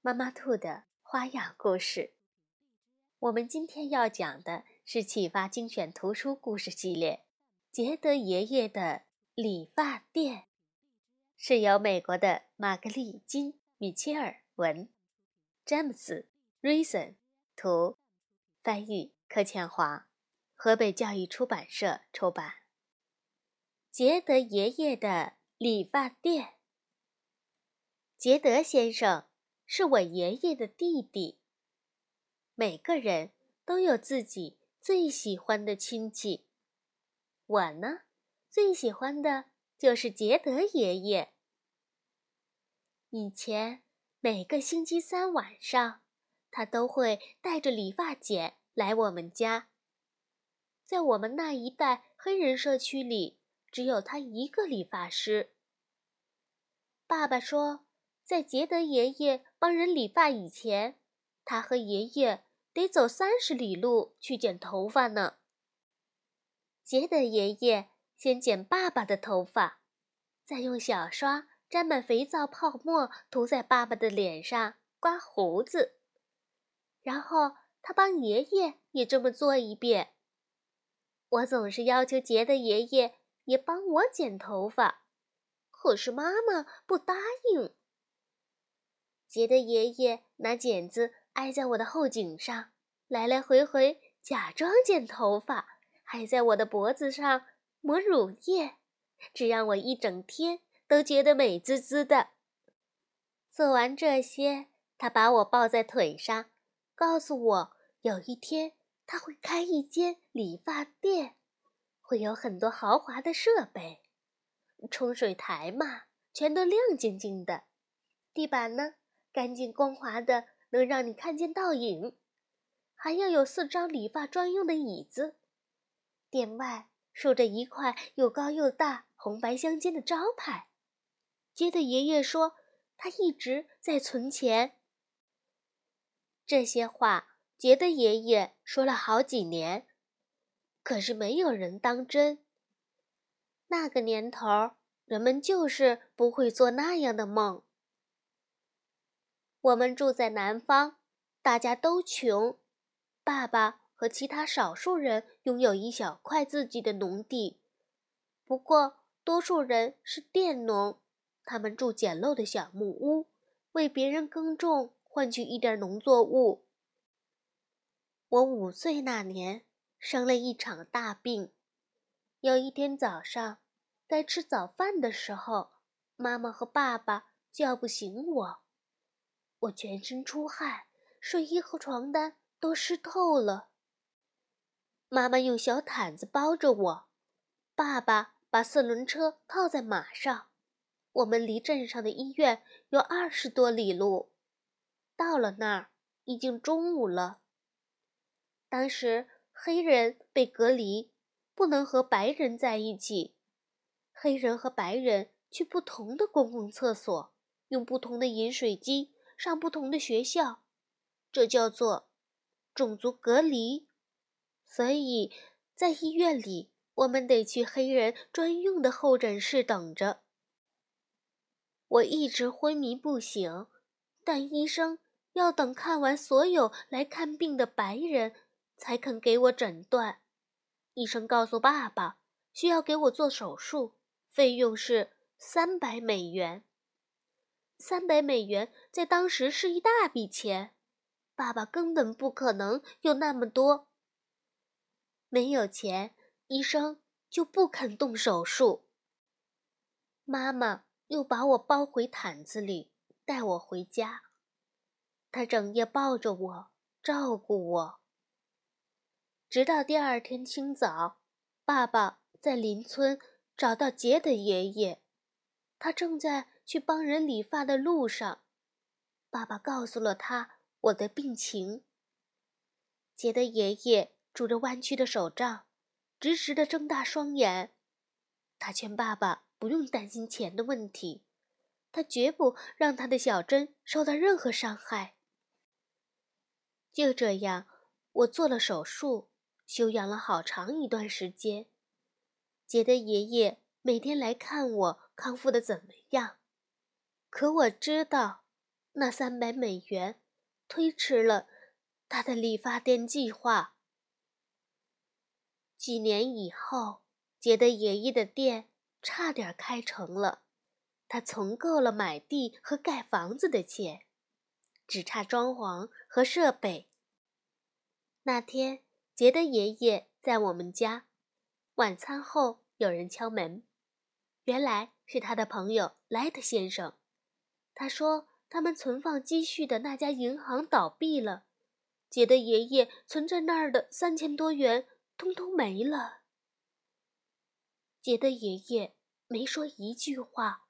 妈妈兔的花样故事。我们今天要讲的是启发精选图书故事系列《杰德爷爷的理发店》，是由美国的玛格丽金·米切尔文、詹姆斯·瑞森图，翻译柯倩华，河北教育出版社出版。杰德爷爷的理发店，杰德先生。是我爷爷的弟弟。每个人都有自己最喜欢的亲戚。我呢，最喜欢的就是杰德爷爷。以前每个星期三晚上，他都会带着理发剪来我们家。在我们那一带黑人社区里，只有他一个理发师。爸爸说。在杰德爷爷帮人理发以前，他和爷爷得走三十里路去剪头发呢。杰德爷爷先剪爸爸的头发，再用小刷沾满肥皂泡沫涂在爸爸的脸上刮胡子，然后他帮爷爷也这么做一遍。我总是要求杰德爷爷也帮我剪头发，可是妈妈不答应。杰德爷爷拿剪子挨在我的后颈上，来来回回假装剪头发，还在我的脖子上抹乳液，这让我一整天都觉得美滋滋的。做完这些，他把我抱在腿上，告诉我有一天他会开一间理发店，会有很多豪华的设备，冲水台嘛，全都亮晶晶的，地板呢？干净光滑的，能让你看见倒影，还要有四张理发专用的椅子。店外竖着一块又高又大、红白相间的招牌。杰德爷爷说，他一直在存钱。这些话，杰德爷爷说了好几年，可是没有人当真。那个年头，人们就是不会做那样的梦。我们住在南方，大家都穷。爸爸和其他少数人拥有一小块自己的农地，不过多数人是佃农，他们住简陋的小木屋，为别人耕种，换取一点农作物。我五岁那年生了一场大病，有一天早上，该吃早饭的时候，妈妈和爸爸叫不醒我。我全身出汗，睡衣和床单都湿透了。妈妈用小毯子包着我，爸爸把四轮车靠在马上。我们离镇上的医院有二十多里路。到了那儿，已经中午了。当时黑人被隔离，不能和白人在一起。黑人和白人去不同的公共厕所，用不同的饮水机。上不同的学校，这叫做种族隔离。所以在医院里，我们得去黑人专用的候诊室等着。我一直昏迷不醒，但医生要等看完所有来看病的白人，才肯给我诊断。医生告诉爸爸，需要给我做手术，费用是三百美元。三百美元在当时是一大笔钱，爸爸根本不可能有那么多。没有钱，医生就不肯动手术。妈妈又把我包回毯子里，带我回家。她整夜抱着我，照顾我，直到第二天清早，爸爸在邻村找到杰德爷爷，他正在。去帮人理发的路上，爸爸告诉了他我的病情。杰德爷爷拄着弯曲的手杖，直直的睁大双眼。他劝爸爸不用担心钱的问题，他绝不让他的小珍受到任何伤害。就这样，我做了手术，休养了好长一段时间。杰德爷爷每天来看我康复的怎么样，可我知道，那三百美元推迟了他的理发店计划。几年以后，杰德爷爷的店差点开成了，他存够了买地和盖房子的钱，只差装潢和设备。那天，杰德爷爷在我们家。晚餐后，有人敲门，原来是他的朋友莱特先生。他说，他们存放积蓄的那家银行倒闭了，杰的爷爷存在那儿的三千多元通通没了。杰的爷爷没说一句话，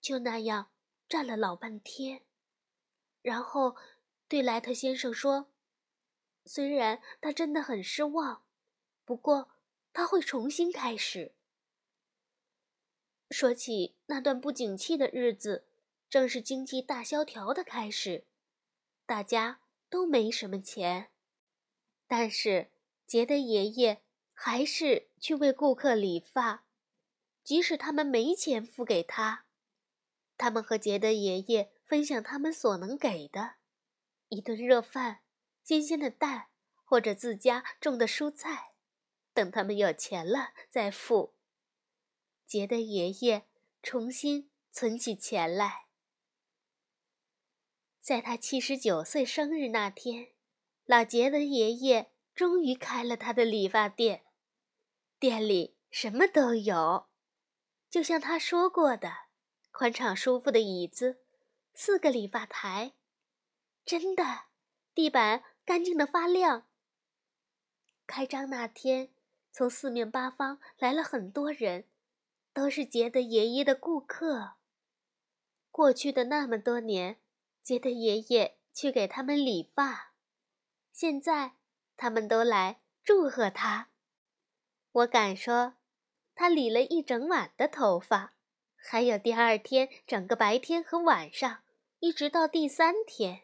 就那样站了老半天，然后对莱特先生说。虽然他真的很失望，不过他会重新开始。说起那段不景气的日子，正是经济大萧条的开始，大家都没什么钱，但是杰德爷爷还是去为顾客理发，即使他们没钱付给他。他们和杰德爷爷分享他们所能给的，一顿热饭。新鲜的蛋，或者自家种的蔬菜，等他们有钱了再付。杰德爷爷重新存起钱来。在他七十九岁生日那天，老杰的爷爷终于开了他的理发店。店里什么都有，就像他说过的，宽敞舒服的椅子，四个理发台，真的，地板。干净的发亮。开张那天，从四面八方来了很多人，都是杰德爷爷的顾客。过去的那么多年，杰的爷爷去给他们理发，现在他们都来祝贺他。我敢说，他理了一整晚的头发，还有第二天整个白天和晚上，一直到第三天，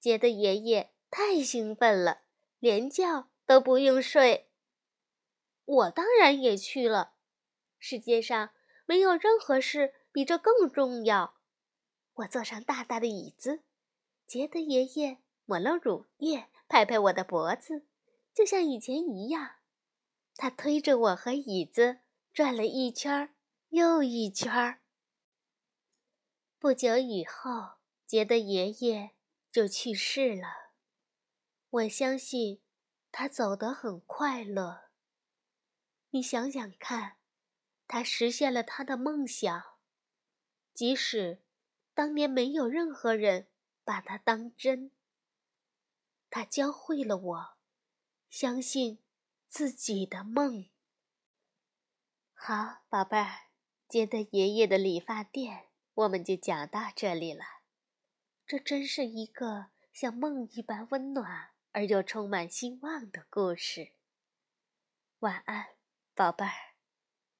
杰的爷爷。太兴奋了，连觉都不用睡。我当然也去了。世界上没有任何事比这更重要。我坐上大大的椅子，杰德爷爷抹了乳液，拍拍我的脖子，就像以前一样。他推着我和椅子转了一圈又一圈。不久以后，杰德爷爷就去世了。我相信，他走得很快乐。你想想看，他实现了他的梦想，即使当年没有任何人把他当真。他教会了我，相信自己的梦。好，宝贝儿，接德爷爷的理发店，我们就讲到这里了。这真是一个像梦一般温暖。而又充满希望的故事。晚安，宝贝儿。